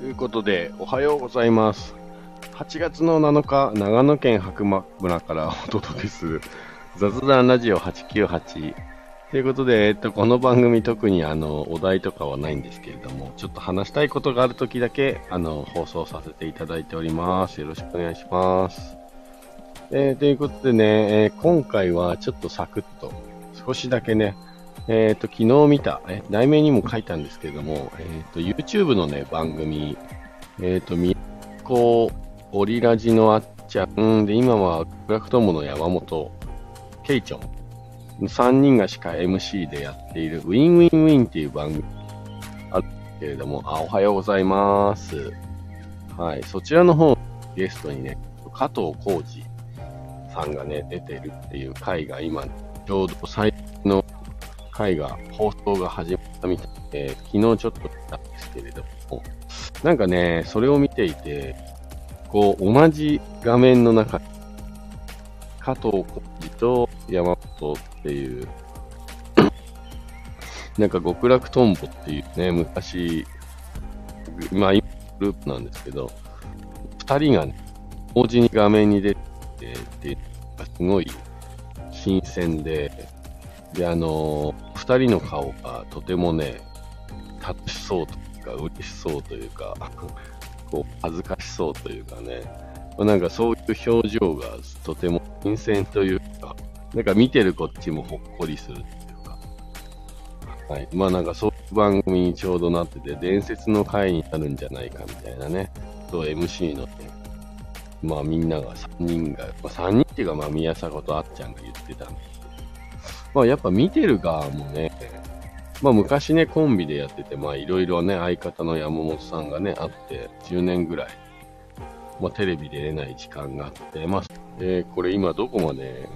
ということで、おはようございます。8月の7日、長野県白馬村からお届けする雑談ラジオ898。ということで、えっと、この番組特にあの、お題とかはないんですけれども、ちょっと話したいことがあるときだけ、あの、放送させていただいております。よろしくお願いします。えーということでね、えー今回はちょっとサクッと、少しだけね、えっ、と、昨日見た、え題名にも書いたんですけれども、えっ、と、YouTube のね、番組、えっ、と、みこオリラジのあっちゃんで、今はクラフトモの山本、ケイチョン、3人がしか MC でやっている、ウィンウィンウィンっていう番組あるけれども、あ、おはようございます。はい、そちらの方、ゲストにね、加藤浩二さんがね、出てるっていう回が今、ちょうど最近の回が、放送が始まったみたいで、昨日ちょっと見たんですけれども、なんかね、それを見ていて、こう、同じ画面の中に、加藤浩二と山本っていう、なんか極楽とんぼっていうね、昔、まあ今グループなんですけど、二人がね、同時に画面に出てっていうのがすごい新鮮で、で、あのー二人の顔がとてもね、楽しそうというか、嬉しそうというか、こう、恥ずかしそうというかね、なんかそういう表情がとても新鮮というか、なんか見てるこっちもほっこりするっていうか、はい。まあなんかそういう番組にちょうどなってて、伝説の回になるんじゃないかみたいなね、と MC のね、まあみんなが3人が、まあ、3人っていうかまあ宮迫とあっちゃんが言ってたんで。す、まあやっぱ見てる側もね、まあ昔ねコンビでやってて、まあいろいろね相方の山本さんがねあって10年ぐらい、まあテレビで出ない時間があって、まあ、えーこれ今どこまで、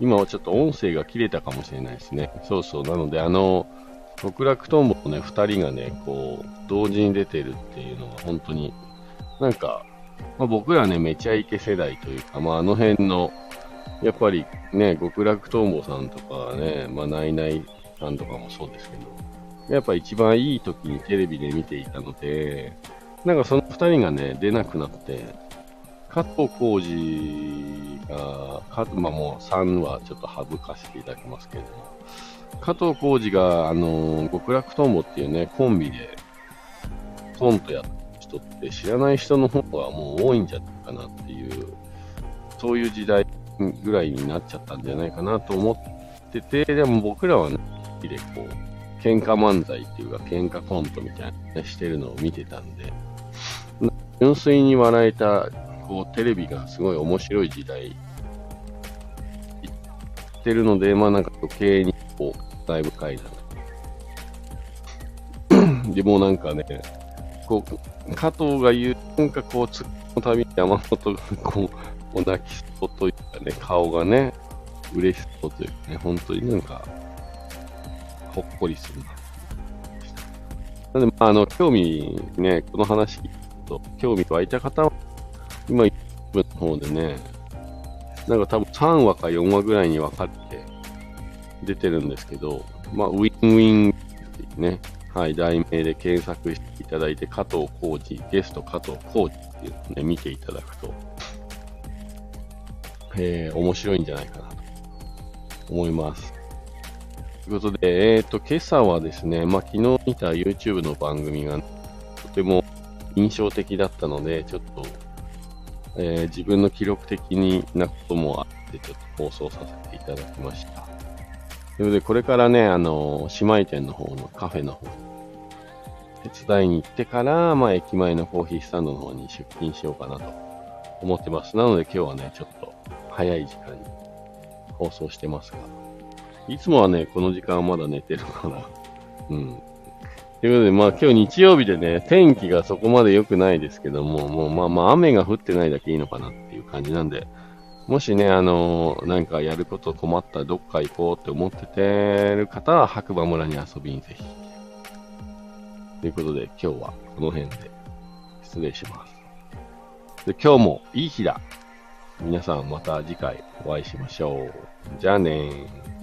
今はちょっと音声が切れたかもしれないですね。そうそう。なのであの、極楽とんぼのね、二人がね、こう、同時に出てるっていうのは本当に、なんか、まあ、僕らね、めちゃイケ世代というか、まあ、あの辺の、やっぱりね、極楽とんぼさんとかね、まあ、ナイナイさんとかもそうですけど、やっぱ一番いい時にテレビで見ていたので、なんかその二人がね、出なくなって、加藤浩二が、まあもう3はちょっと省かせていただきますけれども、加藤浩二が、あの、極楽とんぼっていうね、コンビでコントやった人って知らない人の方がもう多いんじゃないかなっていう、そういう時代ぐらいになっちゃったんじゃないかなと思ってて、でも僕らはね、好きでこう、喧嘩漫才っていうか喧嘩コントみたいなしてるのを見てたんで、純粋に笑えた、こう、テレビがすごい面白い時代、ってるので、まあなんか余計にこう、だいぶ深いな。でもなんかね、こう、加藤が言う、なんかこう、突っ込たびに山本がこう、お泣きそうというかね、顔がね、嬉しそうというかね、本当になんか、ほっこりするな。なので、まあ、あの、興味ね、この話聞くと、興味湧いた方は、今、YouTube の方でね、なんか多分3話か4話ぐらいに分かって出てるんですけど、まあ、ウィンウィンっていうね、はい、題名で検索していただいて、加藤浩二、ゲスト加藤浩二っていうのをね、見ていただくと、えー、面白いんじゃないかなと思います。ということで、えっ、と、今朝はですね、まあ、昨日見た YouTube の番組がとても印象的だったので、ちょっと、えー自分の記録的になこともあって、ちょっと放送させていただきました。ということで、これからね、あの、姉妹店の方のカフェの方手伝いに行ってから、まあ、駅前のコーヒースタンドの方に出勤しようかなと思ってます。なので今日はね、ちょっと早い時間に放送してますが、いつもはね、この時間はまだ寝てるから、うん。ということで、まあ今日日曜日でね、天気がそこまで良くないですけども、もうまあまあ雨が降ってないだけいいのかなっていう感じなんで、もしね、あのなんかやること困ったらどっか行こうって思っててる方は白馬村に遊びにぜひ。ということで、今日はこの辺で失礼します。で、今日もいい日だ。皆さんまた次回お会いしましょう。じゃあねー。